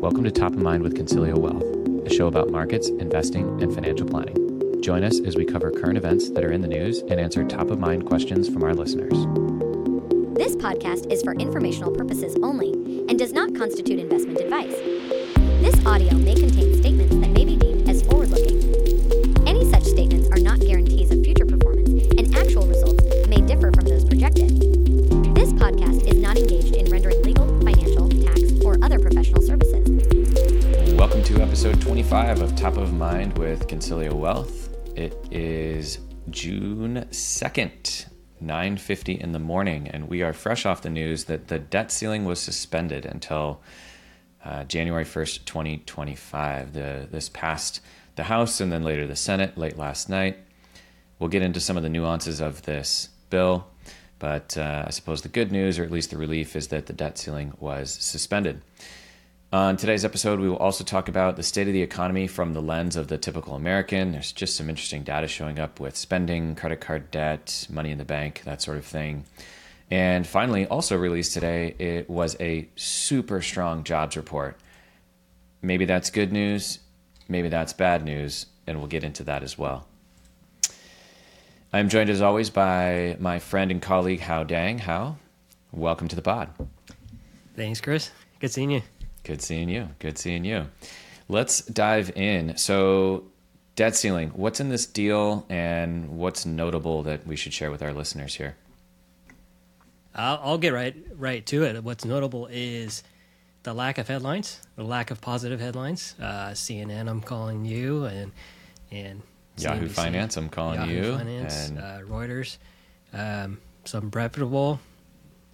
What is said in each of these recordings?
Welcome to Top of Mind with Consilio Wealth, a show about markets, investing, and financial planning. Join us as we cover current events that are in the news and answer top of mind questions from our listeners. This podcast is for informational purposes only and does not constitute investment advice. This audio may contain statements that may be episode 25 of Top of Mind with Consilio Wealth. It is June 2nd, 9:50 in the morning, and we are fresh off the news that the debt ceiling was suspended until uh, January 1st, 2025. The this passed the House and then later the Senate late last night. We'll get into some of the nuances of this bill, but uh, I suppose the good news, or at least the relief, is that the debt ceiling was suspended. On today's episode, we will also talk about the state of the economy from the lens of the typical American. There's just some interesting data showing up with spending, credit card debt, money in the bank, that sort of thing. And finally, also released today, it was a super strong jobs report. Maybe that's good news, maybe that's bad news, and we'll get into that as well. I'm joined as always by my friend and colleague Hao Dang. Hao, welcome to the pod. Thanks, Chris. Good seeing you. Good seeing you. Good seeing you. Let's dive in. So, debt ceiling, what's in this deal and what's notable that we should share with our listeners here? I'll, I'll get right right to it. What's notable is the lack of headlines, the lack of positive headlines. Uh, CNN, I'm calling you, and and Yahoo CNBC, Finance, I'm calling Yahoo you. Finance, and uh, Reuters, um, some reputable.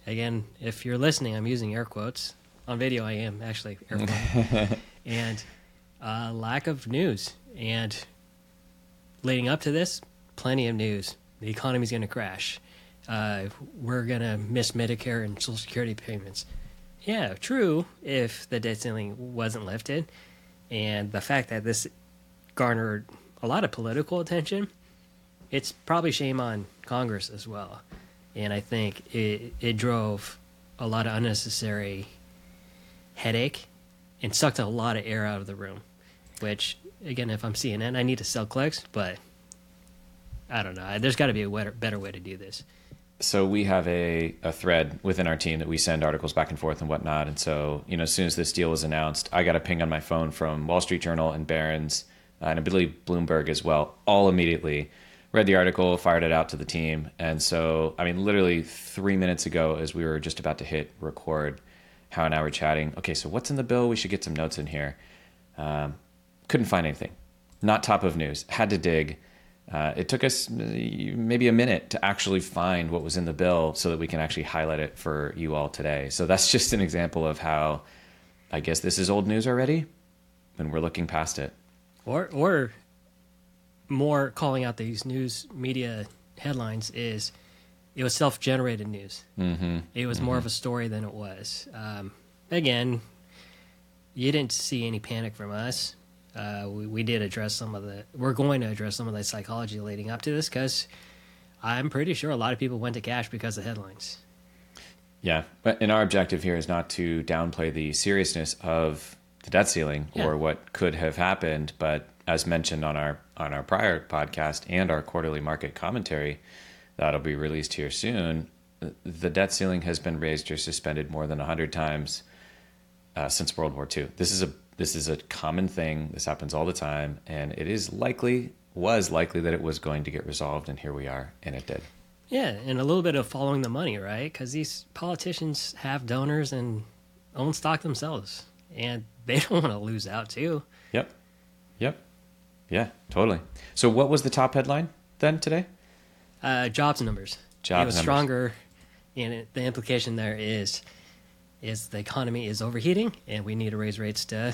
Again, if you're listening, I'm using air quotes. On video, I am actually and uh, lack of news. And leading up to this, plenty of news. The economy's going to crash. Uh, we're going to miss Medicare and Social Security payments. Yeah, true, if the debt ceiling wasn't lifted. And the fact that this garnered a lot of political attention, it's probably shame on Congress as well. And I think it, it drove a lot of unnecessary headache and sucked a lot of air out of the room. Which, again, if I'm CNN, I need to sell clicks, but I don't know. There's got to be a better, better way to do this. so we have a, a thread within our team that we send articles back and forth and whatnot. And so, you know, as soon as this deal was announced, I got a ping on my phone from Wall Street Journal and Barron's, uh, and I believe Bloomberg as well, all immediately. Read the article, fired it out to the team. And so, I mean, literally three minutes ago, as we were just about to hit record, Hao and I were chatting. Okay, so what's in the bill? We should get some notes in here. Um, couldn't find anything. Not top of news. Had to dig. Uh, it took us uh, maybe a minute to actually find what was in the bill so that we can actually highlight it for you all today. So that's just an example of how I guess this is old news already when we're looking past it. Or, or more calling out these news media headlines is it was self generated news. Mm-hmm. It was more of a story than it was. Um, again, you didn't see any panic from us. Uh, we, we did address some of the. We're going to address some of the psychology leading up to this because I'm pretty sure a lot of people went to cash because of headlines. Yeah, but and our objective here is not to downplay the seriousness of the debt ceiling Yeah. or what could have happened, but as mentioned on our on our prior podcast and our quarterly market commentary that'll be released here soon, the debt ceiling has been raised or suspended more than 100 times uh, since World War II. This is a this is a common thing. This happens all the time, and it is likely was likely that it was going to get resolved, and here we are, and it did. Yeah, and a little bit of following the money, right? Because these politicians have donors and own stock themselves, and they don't want to lose out too. Yep. Yep. Yeah, totally. So what was the top headline then today? Uh, jobs numbers. Jobs it was numbers. stronger, and it, the implication there is is the economy is overheating, and we need to raise rates to,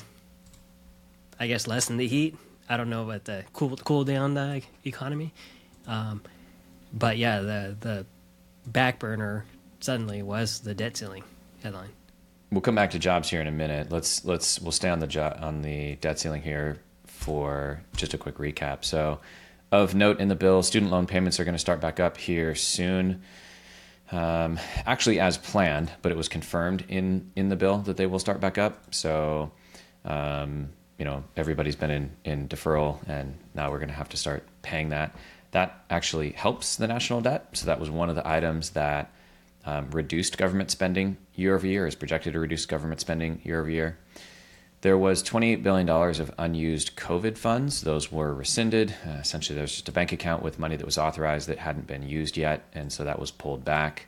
I guess, lessen the heat. I don't know about the cool cool down the economy, um, but yeah, the the back burner suddenly was the debt ceiling headline. We'll come back to jobs here in a minute. Let's let's we'll stay on the jo- on the debt ceiling here for just a quick recap. So, of note in the bill, student loan payments are going to start back up here soon. Um, actually, as planned, but it was confirmed in in the bill that they will start back up. So, Um, you know, everybody's been in, in deferral, and now we're going to have to start paying that. That actually helps the national debt. So that was one of the items that um, reduced government spending year over year, is projected to reduce government spending year over year. There was $28 billion of unused COVID funds. Those were rescinded. Uh, essentially, there was just a bank account with money that was authorized that hadn't been used yet, and so that was pulled back.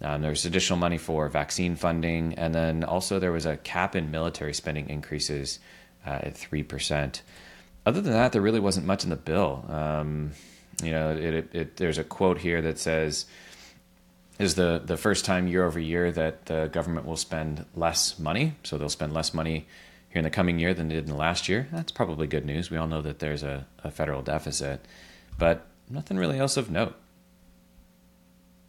Um, there was additional money for vaccine funding, and then also there was a cap in military spending increases uh, at 3%. Other than that, there really wasn't much in the bill. Um, you know, it, it, it, there's a quote here that says, is the, the first time year over year that the government will spend less money. So they'll spend less money here in the coming year than they did in the last year. That's probably good news. We all know that there's a, a federal deficit, but nothing really else of note.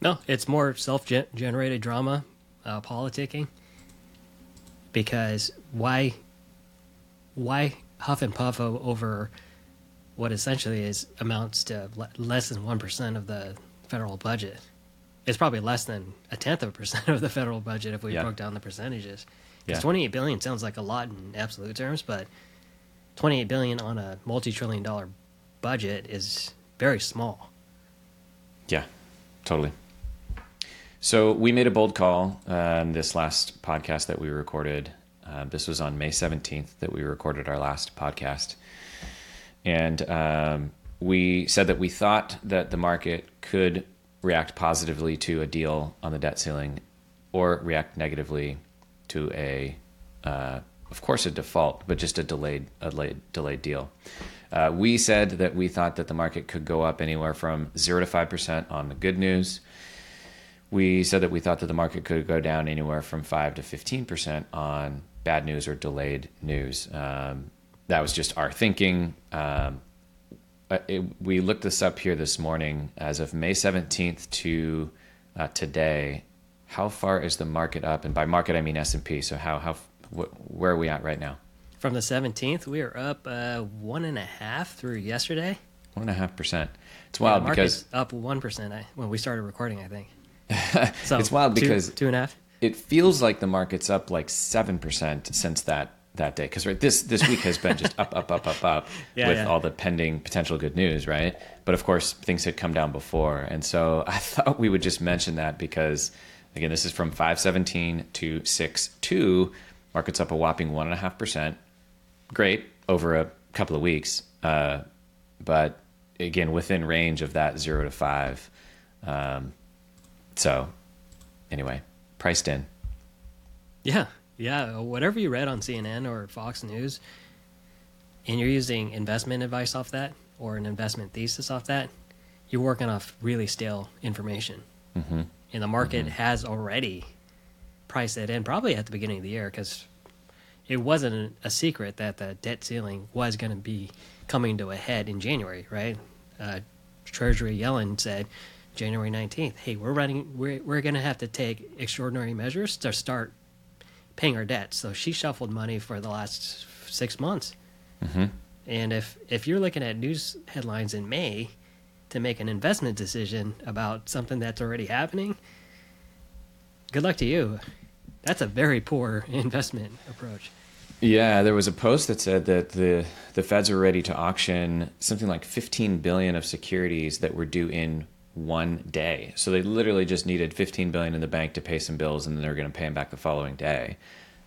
No, it's more self generated drama, uh, politicking. Because why, why huff and puff over what essentially is amounts to less than one percent of the federal budget? It's probably less than a tenth of a percent of the federal budget if we yeah. broke down the percentages. Because yeah. 28 billion sounds like a lot in absolute terms, but 28 billion on a multi-trillion dollar budget is very small. Yeah, totally. So we made a bold call um, this last podcast that we recorded. Uh, this was on May 17th that we recorded our last podcast. And um, we said that we thought that the market could react positively to a deal on the debt ceiling or react negatively to a, uh, of course, a default, but just a delayed, a delayed, delayed deal. Uh, we said that we thought that the market could go up anywhere from zero to five percent on the good news. We said that we thought that the market could go down anywhere from five to fifteen percent on bad news or delayed news. Um, that was just our thinking. Um, uh, it, we looked this up here this morning. As of May seventeenth to uh, today, how far is the market up? And by market, I mean S and P. So how how wh- where are we at right now? From the 17th, we are up uh, one and a half through yesterday. One and a half percent. It's wild yeah, because up one percent when we started recording. I think. so it's wild because two, two and a half. It feels like the market's up like seven percent since that that day because right this this week has been just up up up up up yeah, with yeah. all the pending potential good news right but of course things had come down before and so i thought we would just mention that because Again, this is from 517 to 62. Market's up a whopping 1.5%. Great over a couple of weeks. Uh, but again, within range of that 0 to 5. Um, so, anyway, priced in. Yeah. Yeah. Whatever you read on CNN or Fox News, and you're using investment advice off that or an investment thesis off that, you're working off really stale information. Mm-hmm and the market mm-hmm. has already priced it in probably at the beginning of the year because it wasn't a secret that the debt ceiling was going to be coming to a head in January, right? Uh, Treasury Yellen said January 19th, hey, we're running, we're, we're going to have to take extraordinary measures to start paying our debt. So she shuffled money for the last six months. Mm-hmm. And if, if you're looking at news headlines in May, to make an investment decision about something that's already happening, good luck to you. That's a very poor investment approach. Yeah, there was a post that said that the the feds were ready to auction something like 15 billion of securities that were due in one day. So they literally just needed 15 billion in the bank to pay some bills, and then they're going to pay them back the following day.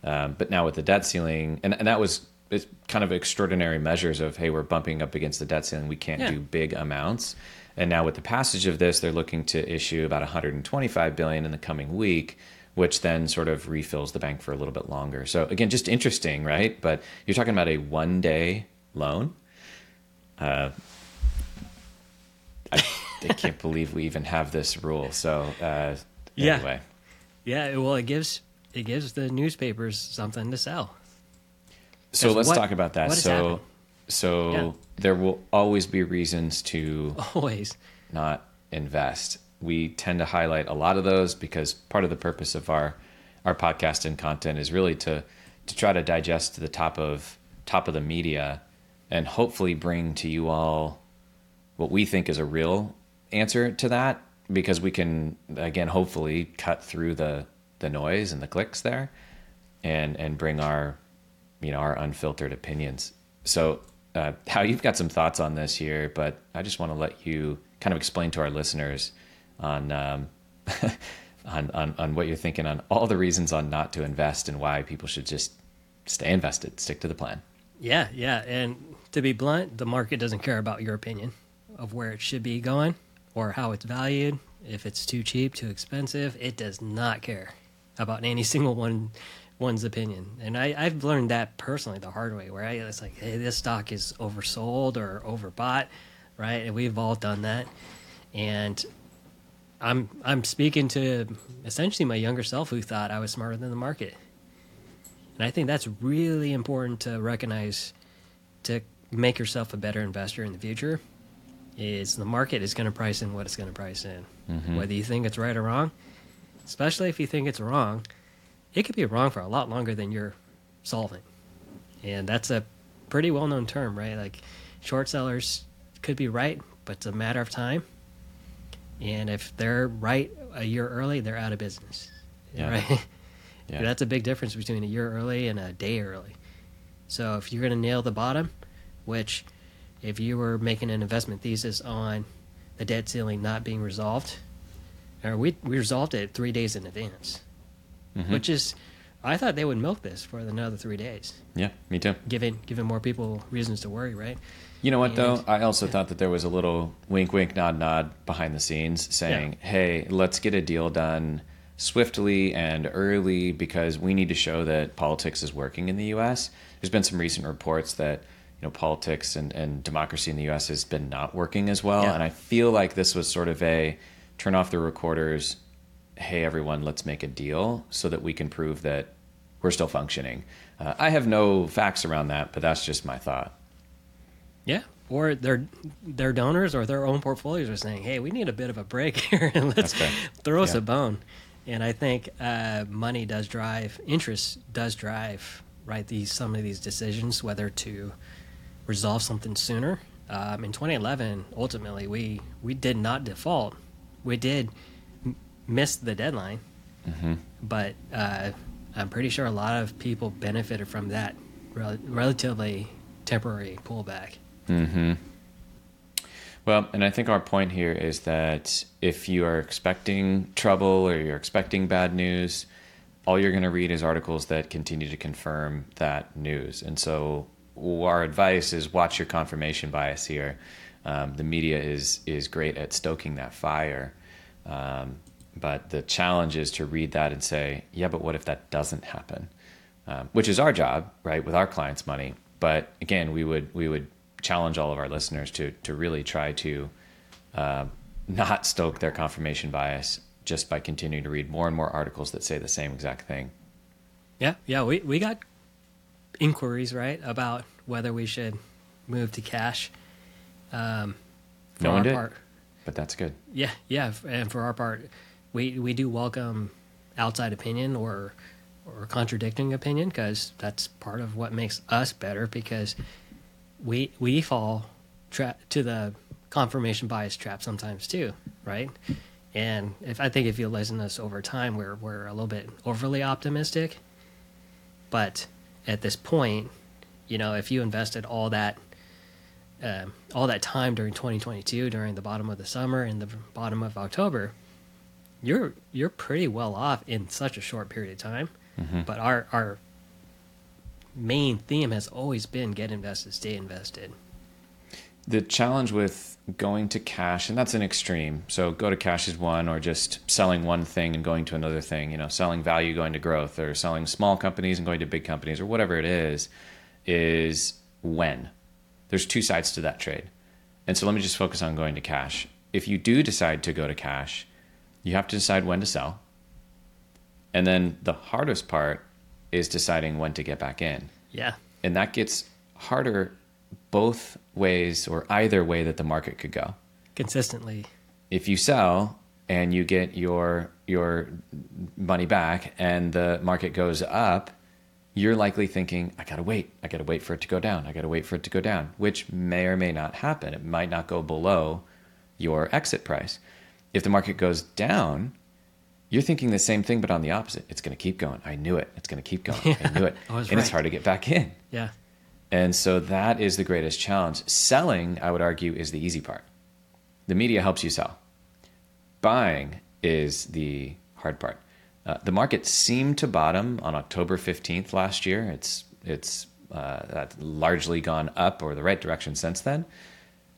Um, but now with the debt ceiling, and, and that was it's kind of extraordinary measures of hey, we're bumping up against the debt ceiling. We can't yeah. do big amounts. And now with the passage of this, they're looking to issue about 125 billion in the coming week, which then sort of refills the bank for a little bit longer. So again, just interesting, right? But you're talking about a one day loan. Uh, I, I can't believe we even have this rule. So uh, yeah. anyway, yeah. Well, it gives it gives the newspapers something to sell. So let's what, talk about that. So happened? So yeah. there will always be reasons to always not invest. We tend to highlight a lot of those because part of the purpose of our our podcast and content is really to to try to digest to the top of top of the media and hopefully bring to you all what we think is a real answer to that because we can again hopefully cut through the the noise and the clicks there and and bring our you know our unfiltered opinions. So, uh, Hao you've got some thoughts on this here, but I just want to let you kind of explain to our listeners on. Um, on, on, on what you're thinking on all the reasons on not to invest and why people should just stay invested, stick to the plan. Yeah, yeah. And to be blunt, the market doesn't care about your opinion of where it should be going or how it's valued. If it's too cheap, too expensive, it does not care about any single one one's opinion. And I, I've learned that personally the hard way, where I, it's like, hey, this stock is oversold or overbought, right? And we've all done that. And I'm I'm speaking to essentially my younger self who thought I was smarter than the market. And I think that's really important to recognize to make yourself a better investor in the future is the market is going to price in what it's going to price in. Mm-hmm. Whether you think it's right or wrong, especially if you think it's wrong, it could be wrong for a lot longer than you're solving. And that's a pretty well known term, right? Like short sellers could be right, but it's a matter of time. And if they're right a year early, they're out of business. Yeah. Right? Yeah. That's a big difference between a year early and a day early. So if you're going to nail the bottom, which if you were making an investment thesis on the debt ceiling not being resolved, or we we resolved it three days in advance, mm-hmm. which is I thought they would milk this for another three days. Yeah, me too. Giving giving more people reasons to worry, right? You know what and, though? I also yeah. thought that there was a little wink, wink, nod, nod behind the scenes saying, yeah. "Hey, let's get a deal done." swiftly and early because we need to show that politics is working in the U.S. There's been some recent reports that you know politics and, and democracy in the U.S. has been not working as well, yeah. and I feel like this was sort of a turn off the recorders. Hey, everyone, let's make a deal so that we can prove that we're still functioning. Uh, I have no facts around that, but that's just my thought. Yeah, or their their donors or their own portfolios are saying, "Hey, we need a bit of a break here, and let's throw us a bone." and I think uh, money does drive interest does drive right these some of these decisions whether to resolve something sooner. Um, in 2011, ultimately we we did not default. We did m- miss the deadline, mm-hmm. but uh, I'm pretty sure a lot of people benefited from that rel- relatively temporary pullback. Mm-hmm. Well, and I think our point here is that if you are expecting trouble or you're expecting bad news, all you're going to read is articles that continue to confirm that news. And so our advice is watch your confirmation bias here. Um, the media is is great at stoking that fire, um, but the challenge is to read that and say, yeah, but what if that doesn't happen? Um, which is our job, right, with our clients' money. But again, we would we would challenge all of our listeners to to really try to uh, not stoke their confirmation bias just by continuing to read more and more articles that say the same exact thing. Yeah, yeah, we we got inquiries right about whether we should move to cash. Um, for no one did, part, but that's good. Yeah, yeah, and for our part, we we do welcome outside opinion or or contradicting opinion because that's part of what makes us better because we we fall tra- to the confirmation bias trap sometimes too, right? And if I think if you listen to us over time, we're we're a little bit overly optimistic. But at this point, you know, if you invested all that uh, all that time during 2022, during the bottom of the summer and the bottom of October, you're you're pretty well off in such a short period of time. Mm-hmm. But our our main theme has always been get invested, stay invested. The challenge with going to cash, and that's an extreme. So go to cash is one, or just selling one thing and going to another thing. You know, selling value going to growth, or selling small companies and going to big companies, or whatever it is. Is when there's two sides to that trade. And so let me just focus on going to cash. If you do decide to go to cash, you have to decide when to sell. And then the hardest part is deciding when to get back in. Yeah. And that gets harder both ways or either way that the market could go. Consistently. If you sell and you get your your money back and the market goes up, you're likely thinking, I gotta wait. I gotta wait for it to go down. I gotta wait for it to go down, which may or may not happen. It might not go below your exit price. If the market goes down, you're thinking the same thing, but on the opposite. It's going to keep going. I knew it. It's going to keep going. I knew it. I and it's hard to get back in. Yeah. And so that is the greatest challenge. Selling, I would argue, is the easy part. The media helps you sell. Buying is the hard part. Uh, the market seemed to bottom on October 15th last year. It's it's uh, largely gone up or the right direction since then.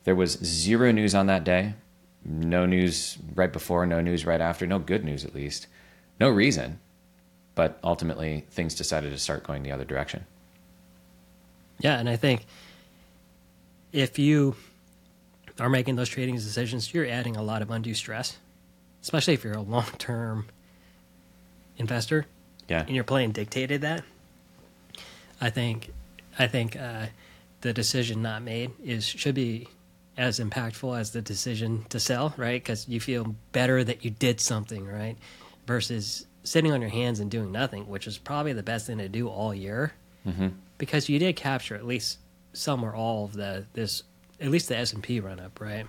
There was zero news on that day. No news right before, no news right after, no good news at least. No reason. But ultimately, things decided to start going the other direction. Yeah, and I think if you are making those trading decisions, you're adding a lot of undue stress, especially if you're a long term investor Yeah. and you're playing dictated that. I think I think uh, the decision not made is should be as impactful as the decision to sell, right? Because you feel better that you did something, right? Versus sitting on your hands and doing nothing, which is probably the best thing to do all year, mm-hmm. because you did capture at least some or all of the this at least the S and P run up, right?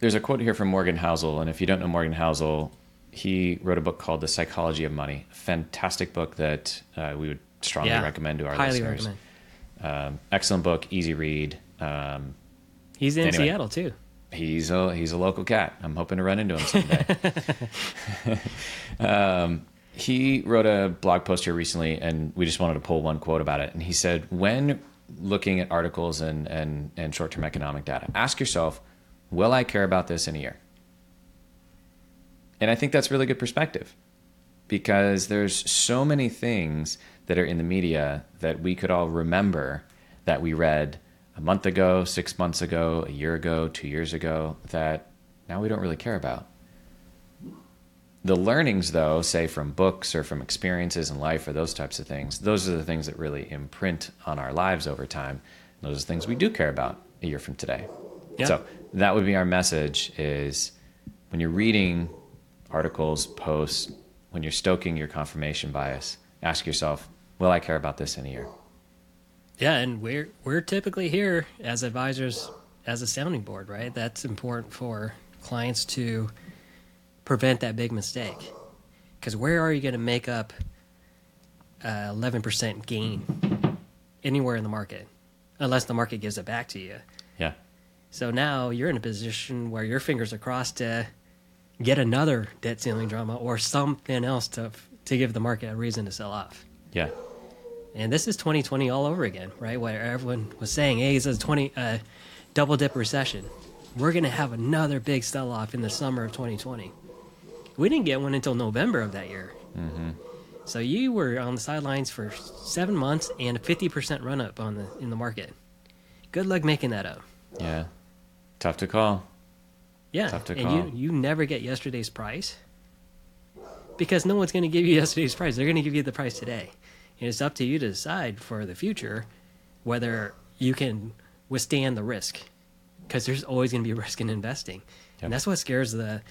There's a quote here from Morgan Housel, and if you don't know Morgan Housel, he wrote a book called The Psychology of Money. Fantastic book that uh, we would strongly Yeah, recommend to our highly listeners. recommend. Um, excellent book, easy read. Um, He's in Anyway. Seattle too. he's a he's a local cat. I'm hoping to run into him someday. um, he wrote a blog post here recently, and we just wanted to pull one quote about it. And he said, when looking at articles and and and short term economic data, ask yourself, will I care about this in a year? And I think that's really good perspective because there's so many things that are in the media that we could all remember that we read a month ago, six months ago, a year ago, two years ago that now we don't really care about. The learnings, though, say from books or from experiences in life or those types of things, those are the things that really imprint on our lives over time. Those are things we do care about a year from today. Yeah. So that would be our message is when you're reading articles, posts, when you're stoking your confirmation bias, ask yourself, will I care about this in a year? Yeah, and we're we're typically here as advisors as a sounding board, right? That's important for clients to prevent that big mistake. Because where are you going to make up uh, eleven percent gain anywhere in the market, unless the market gives it back to you? Yeah. So now you're in a position where your fingers are crossed to get another debt ceiling drama or something else to to give the market a reason to sell off. Yeah. And this is 2020 all over again, right? Where everyone was saying, "Hey, it's a 20 uh, double dip recession. We're going to have another big sell off in the summer of 2020." We didn't get one until November of that year. So you were on the sidelines for seven months and a 50% run up on the in the market. Good luck making that up. Yeah. Tough to call. Yeah, Tough to and call. you you never get yesterday's price because no one's going to give you yesterday's price. They're going to give you the price today, and it's up to you to decide for the future whether you can withstand the risk because there's always going to be risk in investing, Yep. and that's what scares the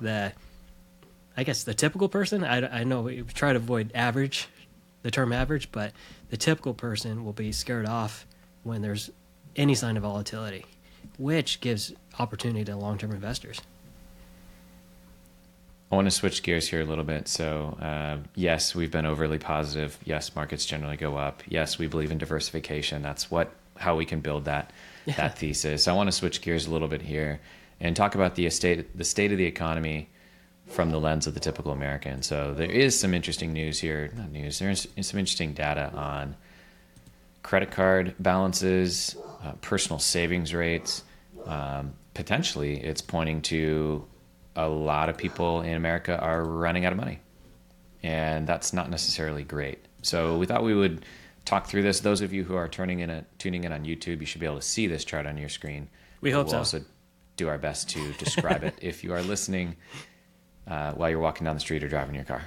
the I guess the typical person. I, I know we try to avoid average, the term average, but the typical person will be scared off when there's any sign of volatility, which gives opportunity to long term investors. I want to switch gears here a little bit. So, uh, yes, we've been overly positive. Yes, markets generally go up. Yes, we believe in diversification. That's what how we can build that that thesis. I want to switch gears a little bit here and talk about the state the state of the economy from the lens of the typical American. So, there is some interesting news here. Not news. There's some interesting data on credit card balances, uh, personal savings rates. Um, potentially, it's pointing to a lot of people in America are running out of money. And that's not necessarily great. So we thought we would talk through this. Those of you who are turning in a, tuning in on YouTube, you should be able to see this chart on your screen. We hope we'll so. also do our best to describe it if you are listening uh, while you're walking down the street or driving your car.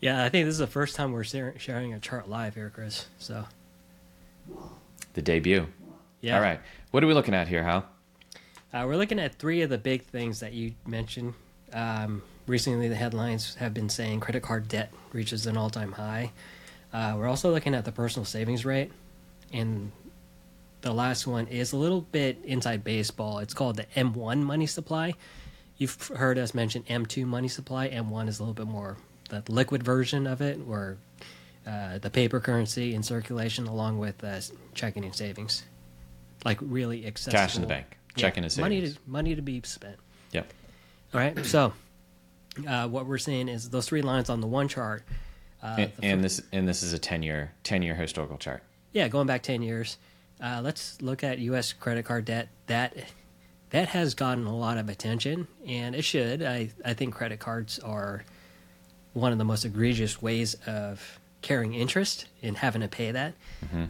Yeah, I think this is the first time we're sharing a chart live here, Chris. So, The debut. yeah. All right. What are we looking at here, Hao? Uh, we're looking at three of the big things that you mentioned. Um, recently, the headlines have been saying credit card debt reaches an all time high. Uh, we're also looking at the personal savings rate. And the last one is a little bit inside baseball. It's called the M1 money supply. you've heard us mention M2 money supply. M1 is a little bit more the liquid version of it, where uh, the paper currency in circulation, along with uh, checking and savings, like really accessible Cash in the bank, checking and money savings. to money to be spent. Yep. All right, so uh, what we're seeing is those three lines on the one chart. Uh, and, the and this and this is a ten year ten year historical chart. Yeah, going back ten years. Uh, let's look at U.S. credit card debt. That that has gotten a lot of attention, and it should. I I think credit cards are one of the most egregious ways of carrying interest and having to pay that.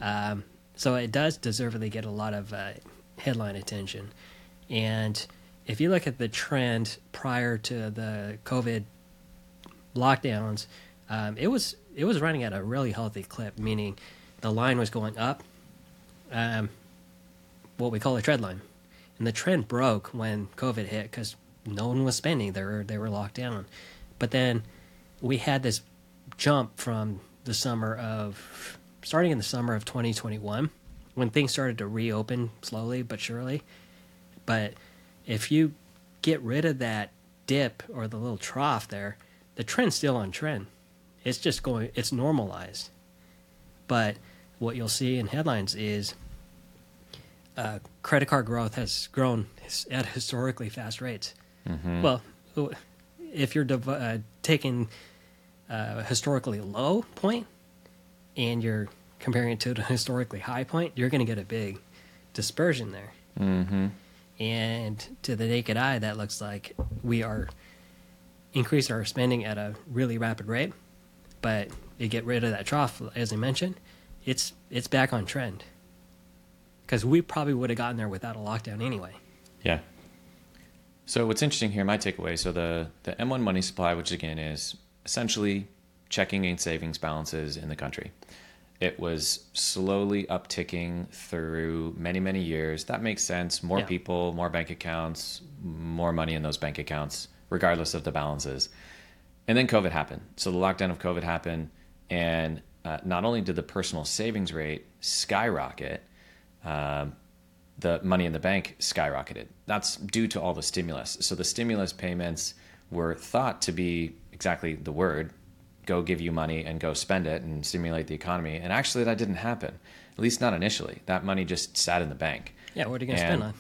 Um, so it does deservedly get a lot of uh, headline attention. And if you look at the trend prior to the COVID lockdowns, um, it was it was running at a really healthy clip, meaning the line was going up, um, what we call a trend line, and the trend broke when COVID hit because no one was spending; they were they were locked down. But then we had this jump from the summer of starting in the summer of 2021 when things started to reopen slowly but surely. But if you get rid of that dip or the little trough there, the trend's still on trend. It's just going, it's normalized. But what you'll see in headlines is uh, credit card growth has grown at historically fast rates. Well, if you're div- uh, taking a historically low point and you're comparing it to a historically high point, you're going to get a big dispersion there. Mm-hmm. And to the naked eye, that looks like we are increasing our spending at a really rapid rate. But you get rid of that trough, as I mentioned, it's it's back on trend. Because we probably would have gotten there without a lockdown anyway. Yeah. So what's interesting here, my takeaway, so the, the M1 money supply, which again is essentially checking and savings balances in the country. It was slowly upticking through many, many years. That makes sense. More Yeah. people, more bank accounts, more money in those bank accounts, regardless of the balances. And then COVID happened. So the lockdown of COVID happened, and uh, not only did the personal savings rate skyrocket, um, the money in the bank skyrocketed. That's due to all the stimulus. So the stimulus payments were thought to be exactly the word go give you money and go spend it and stimulate the economy. And actually, that didn't happen, at least not initially. That money just sat in the bank. Yeah, what are you going to spend on?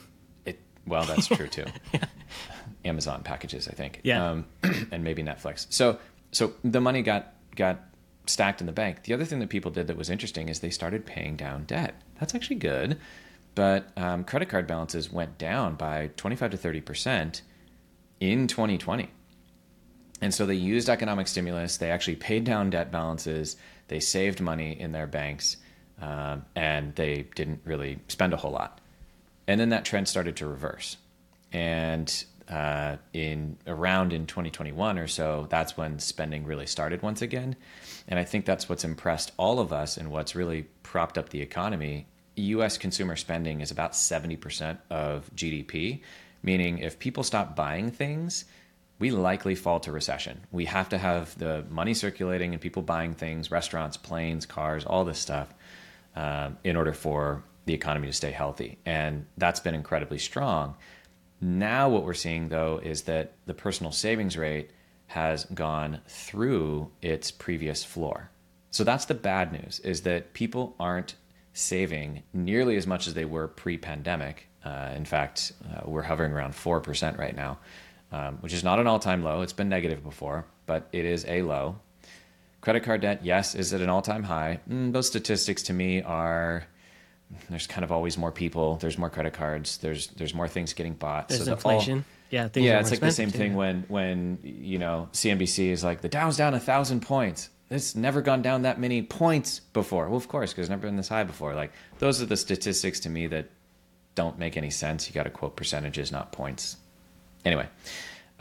It, well, that's true too. Amazon packages, I think. Yeah. Um, and maybe Netflix. So, so the money got got stacked in the bank. The other thing that people did that was interesting is they started paying down debt. That's actually good, but um, credit card balances went down by twenty five to thirty percent in 2020. And so they used economic stimulus. They actually paid down debt balances. They saved money in their banks, um, and they didn't really spend a whole lot. And then that trend started to reverse. And uh, in around in 2021 or so, that's when spending really started once again. And I think that's what's impressed all of us and what's really propped up the economy. U.S. consumer spending is about 70% of GDP, meaning if people stop buying things, we likely fall to recession. We have to have the money circulating and people buying things, restaurants, planes, cars, all this stuff, um, in order for the economy to stay healthy. And that's been incredibly strong. Now, what we're seeing though is that the personal savings rate has gone through its previous floor. So that's the bad news is that people aren't saving nearly as much as they were pre pandemic. Uh, in fact, uh, we're hovering around 4% right now, um, which is not an all time low. It's been negative before, but it is a low. Credit card debt, yes, is at an all time high. Mm, those statistics to me are there's kind of always more people, there's more credit cards, there's there's more things getting bought. There's the- all- inflation. yeah, things yeah, it's like the same thing when when you know CNBC is like the Dow's down a thousand points. It's never gone down that many points before. Well, of course, because it's never been this high before. Like those are the statistics to me that don't make any sense. You got to quote percentages, not points. Anyway,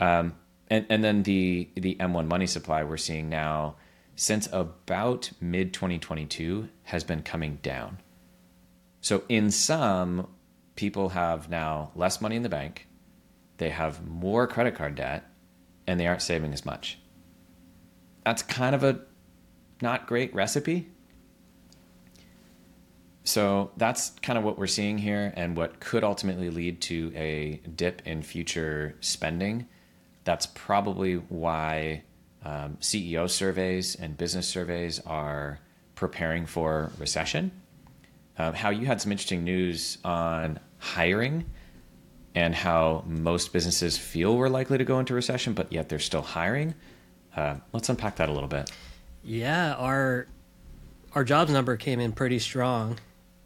um, and and then the the M1 money supply we're seeing now since about mid 2022 has been coming down. So in some, people have now less money in the bank, they have more credit card debt, and they aren't saving as much. That's kind of a not great recipe. So that's kind of what we're seeing here, and what could ultimately lead to a dip in future spending. That's probably why um, CEO surveys and business surveys are preparing for recession. Um, Hao you had some interesting news on hiring and how most businesses feel we're likely to go into recession, but yet they're still hiring. Uh, let's unpack that a little bit. Yeah, our our jobs number came in pretty strong,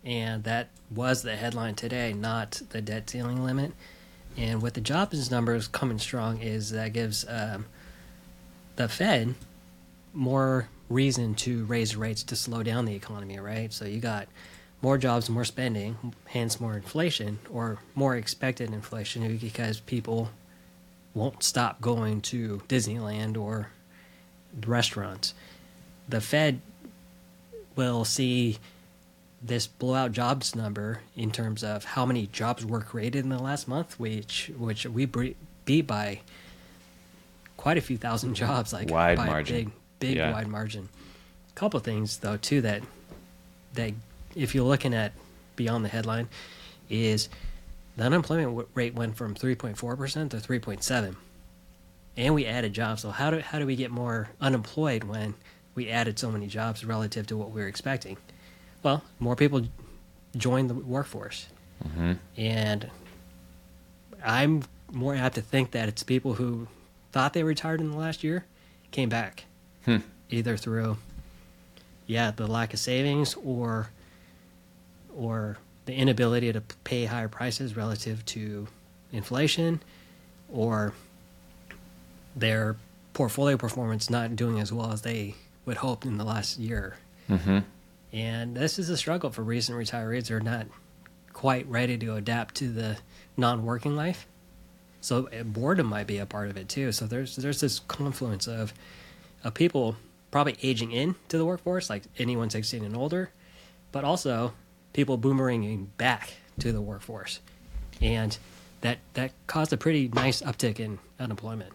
and that was the headline today, not the debt ceiling limit. And with the jobs numbers coming strong, is that gives um, the Fed more reason to raise rates to slow down the economy, right? So you got more jobs, more spending, hence more inflation or more expected inflation because people won't stop going to Disneyland or restaurants. The Fed will see this blowout jobs number in terms of how many jobs were created in the last month, which which we beat by quite a few thousand jobs, like wide by margin, big big yeah. wide margin. A couple things though too that that if you're looking at beyond the headline is the unemployment rate went from 3.4% to 3.7 and we added jobs so how do how do we get more unemployed when we added so many jobs relative to what we were expecting well more people join the workforce mm-hmm. and i'm more apt to think that it's people who thought they retired in the last year came back hmm. either through yeah the lack of savings or or the inability to pay higher prices relative to inflation or their portfolio performance not doing as well as they would hope in the last year. Mm-hmm. And this is a struggle for recent retirees. They're not quite ready to adapt to the non-working life. So uh, boredom might be a part of it too. So there's there's this confluence of of people probably aging in to the workforce, like anyone 16 and older, but also people boomeranging back to the workforce, and that that caused a pretty nice uptick in unemployment.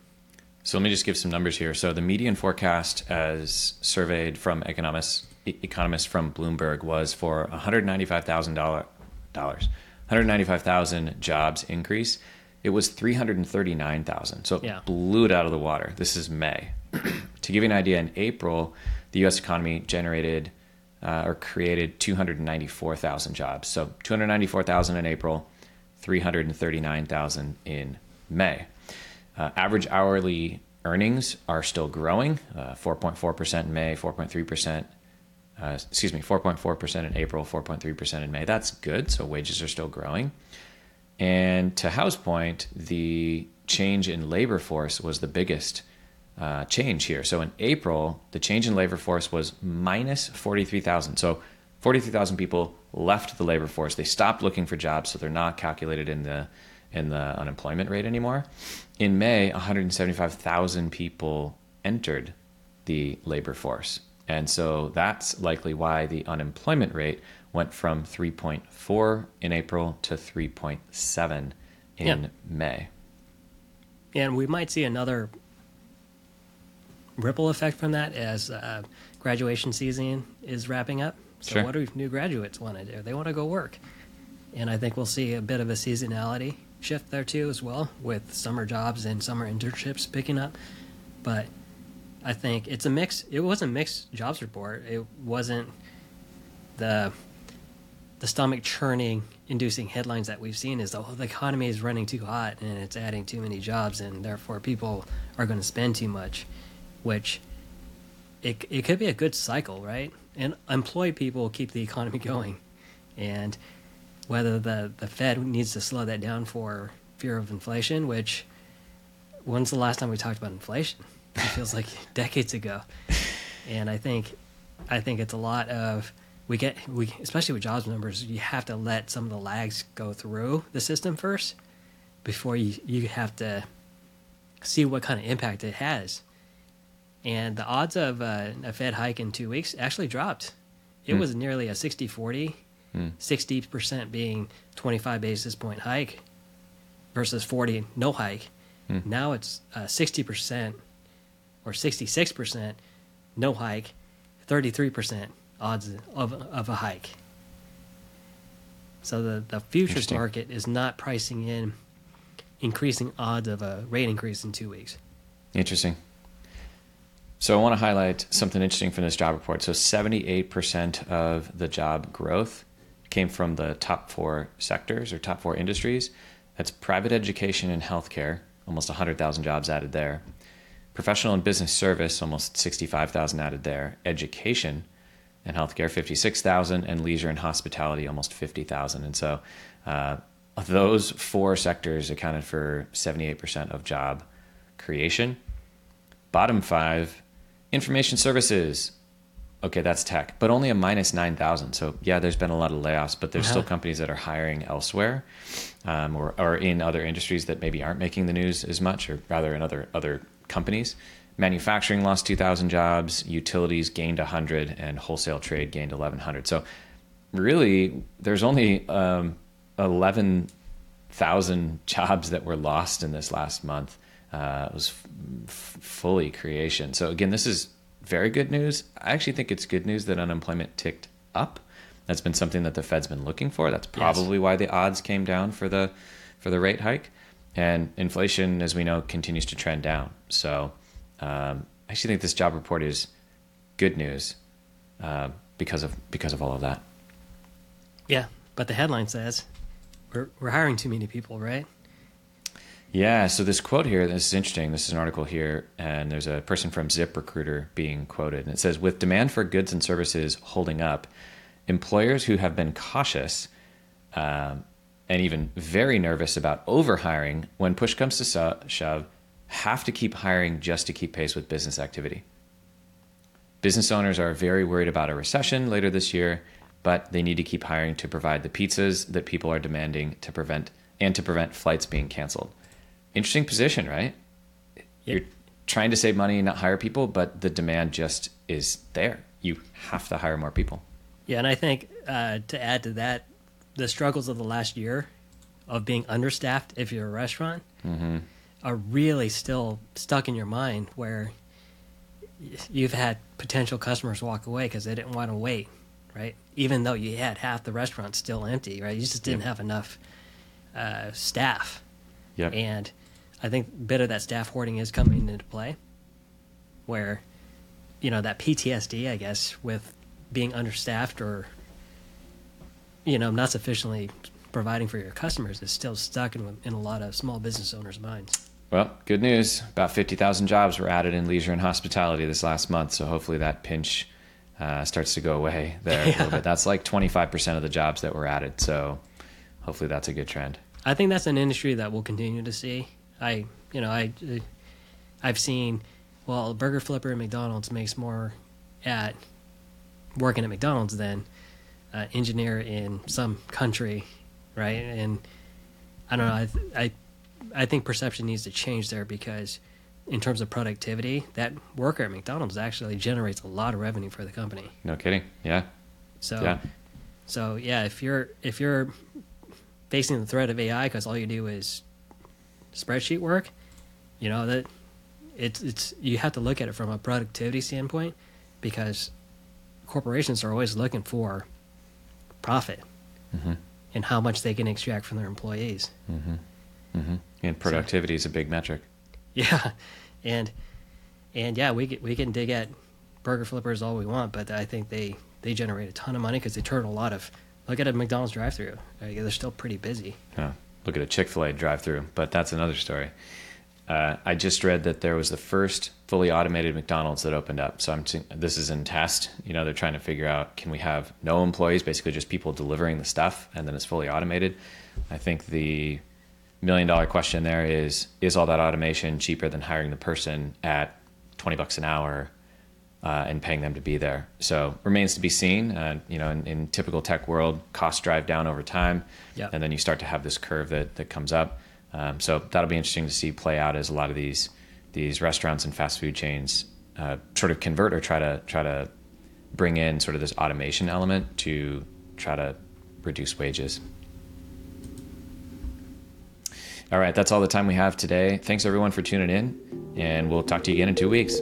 So let me just give some numbers here. So the median forecast, as surveyed from economists economists from Bloomberg, was for one hundred ninety five thousand dollars, one hundred ninety five thousand jobs increase. It was three hundred thirty nine thousand. So yeah. blew it out of the water. This is May. to give you an idea, in April, the U.S. economy generated uh, or created 294,000 jobs. So 294,000 in April, 339,000 in May. Uh, average hourly earnings are still growing, uh, 4.4% in May, 4.3%. Uh, excuse me, 4.4% in April, 4.3% in May. That's good. So wages are still growing. And to Hao's point, the change in labor force was the biggest uh, change here. So in April, the change in labor force was minus 43,000. So 43,000 people left the labor force. They stopped looking for jobs, so they're not calculated in the in the unemployment rate anymore. In May, 175,000 people entered the labor force. And so that's likely why the unemployment rate went from 3.4 in April to 3.7 in yeah. May. And we might see another ripple effect from that as uh, graduation season is wrapping up. So, sure. what do new graduates want to do? They want to go work. And I think we'll see a bit of a seasonality shift there too, as well, with summer jobs and summer internships picking up. But I think it's a mix. It was a mixed jobs report. It wasn't the the stomach churning inducing headlines that we've seen is oh the economy is running too hot and it's adding too many jobs and therefore people are going to spend too much which it, it could be a good cycle, right? And employed people keep the economy going. And whether the, the Fed needs to slow that down for fear of inflation, which when's the last time we talked about inflation? It feels like decades ago. And I think I think it's a lot of we get we especially with jobs numbers, you have to let some of the lags go through the system first before you, you have to see what kind of impact it has and the odds of uh, a Fed hike in two weeks actually dropped. It mm. was nearly a 60 40, mm. 60% being 25 basis point hike versus 40 no hike. Mm. Now it's uh, 60% or 66% no hike, 33% odds of, of a hike. So the, the futures market is not pricing in increasing odds of a rate increase in two weeks. Interesting. So I want to highlight something interesting from this job report. So 78% of the job growth came from the top four sectors or top four industries. That's private education and healthcare, almost 100,000 jobs added there. Professional and business service, almost 65,000 added there. Education and healthcare, 56,000. And leisure and hospitality, almost 50,000. And so uh, those four sectors accounted for 78% of job creation. Bottom five, information services. Okay, that's tech, but only a minus 9,000. So, yeah, there's been a lot of layoffs, but there's still Uh-huh. companies that are hiring elsewhere um, or, or in other industries that maybe aren't making the news as much, or rather in other, other companies. Manufacturing lost 2,000 jobs, utilities gained 100, and wholesale trade gained 1,100. So, really, there's only um, 11,000 jobs that were lost in this last month. Uh, it was f- f- fully creation. So again, this is very good news. I actually think it's good news that unemployment ticked up. That's been something that the Fed's been looking for. That's probably why the odds came down for the for the rate hike. And inflation, as we know, continues to trend down. So um, I actually think this job report is good news uh, because of because of all of that. Yeah, but the headline says we're, we're hiring too many people, right? Yeah, so this quote here, this is interesting. This is an article here, and there's a person from ZipRecruiter being quoted. And it says With demand for goods and services holding up, employers who have been cautious um, and even very nervous about overhiring when push comes to so- shove have to keep hiring just to keep pace with business activity. Business owners are very worried about a recession later this year, but they need to keep hiring to provide the pizzas that people are demanding to prevent and to prevent flights being canceled. Interesting position, right? You're trying to save money and not hire people, but the demand just is there. You have to hire more people. Yeah, and I think uh, to add to that, the struggles of the last year of being understaffed if you're a restaurant are really still stuck in your mind where you've had potential customers walk away because they didn't want to wait, right? Even though you had half the restaurant still empty, right? You just didn't Yep. have enough uh, staff. Yep. And I think a bit of that staff hoarding is coming into play, where, you know, that PTSD, I guess, with being understaffed or, you know, not sufficiently providing for your customers is still stuck in, in a lot of small business owners' minds. Well, good news. About 50,000 jobs were added in leisure and hospitality this last month. So hopefully that pinch uh, starts to go away there a little bit. That's like 25% of the jobs that were added. So hopefully that's a good trend. I think that's an industry that we'll continue to see. I, you know, I, uh, I've seen, well, a burger flipper at McDonald's makes more at working at McDonald's than uh, engineer in some country, right? And I don't know. I, th- I, I think perception needs to change there because, in terms of productivity, that worker at McDonald's actually generates a lot of revenue for the company. No kidding. Yeah. So, Yeah. so yeah, if you're if you're facing the threat of AI because all you do is spreadsheet work, you know that it's it's you have to look at it from a productivity standpoint because corporations are always looking for profit Mhm. and how much they can extract from their employees. hmm And productivity is a big metric. Yeah, and and yeah, we can, we can dig at burger flippers all we want, but I think they they generate a ton of money because they turn a lot of. Look at a McDonald's drive-through; they're still pretty busy. Oh, look at a Chick fil A drive through, but that's another story. Uh, I just read that there was the first fully automated McDonald's that opened up. So I'm t- this is in test. You know, they're trying to figure out can we have no employees, basically just people delivering the stuff, and then it's fully automated. I think the million dollar question there is is all that automation cheaper than hiring the person at 20 bucks an hour uh, and paying them to be there. So remains to be seen. Uh, you know, in, in typical tech world, costs drive down over time, Yeah. and then you start to have this curve that that comes up. Um, so that'll be interesting to see play out as a lot of these these restaurants and fast food chains uh, sort of convert or try to try to bring in sort of this automation element to try to reduce wages. All right, that's all the time we have today. Thanks everyone for tuning in, and we'll talk to you again in two weeks.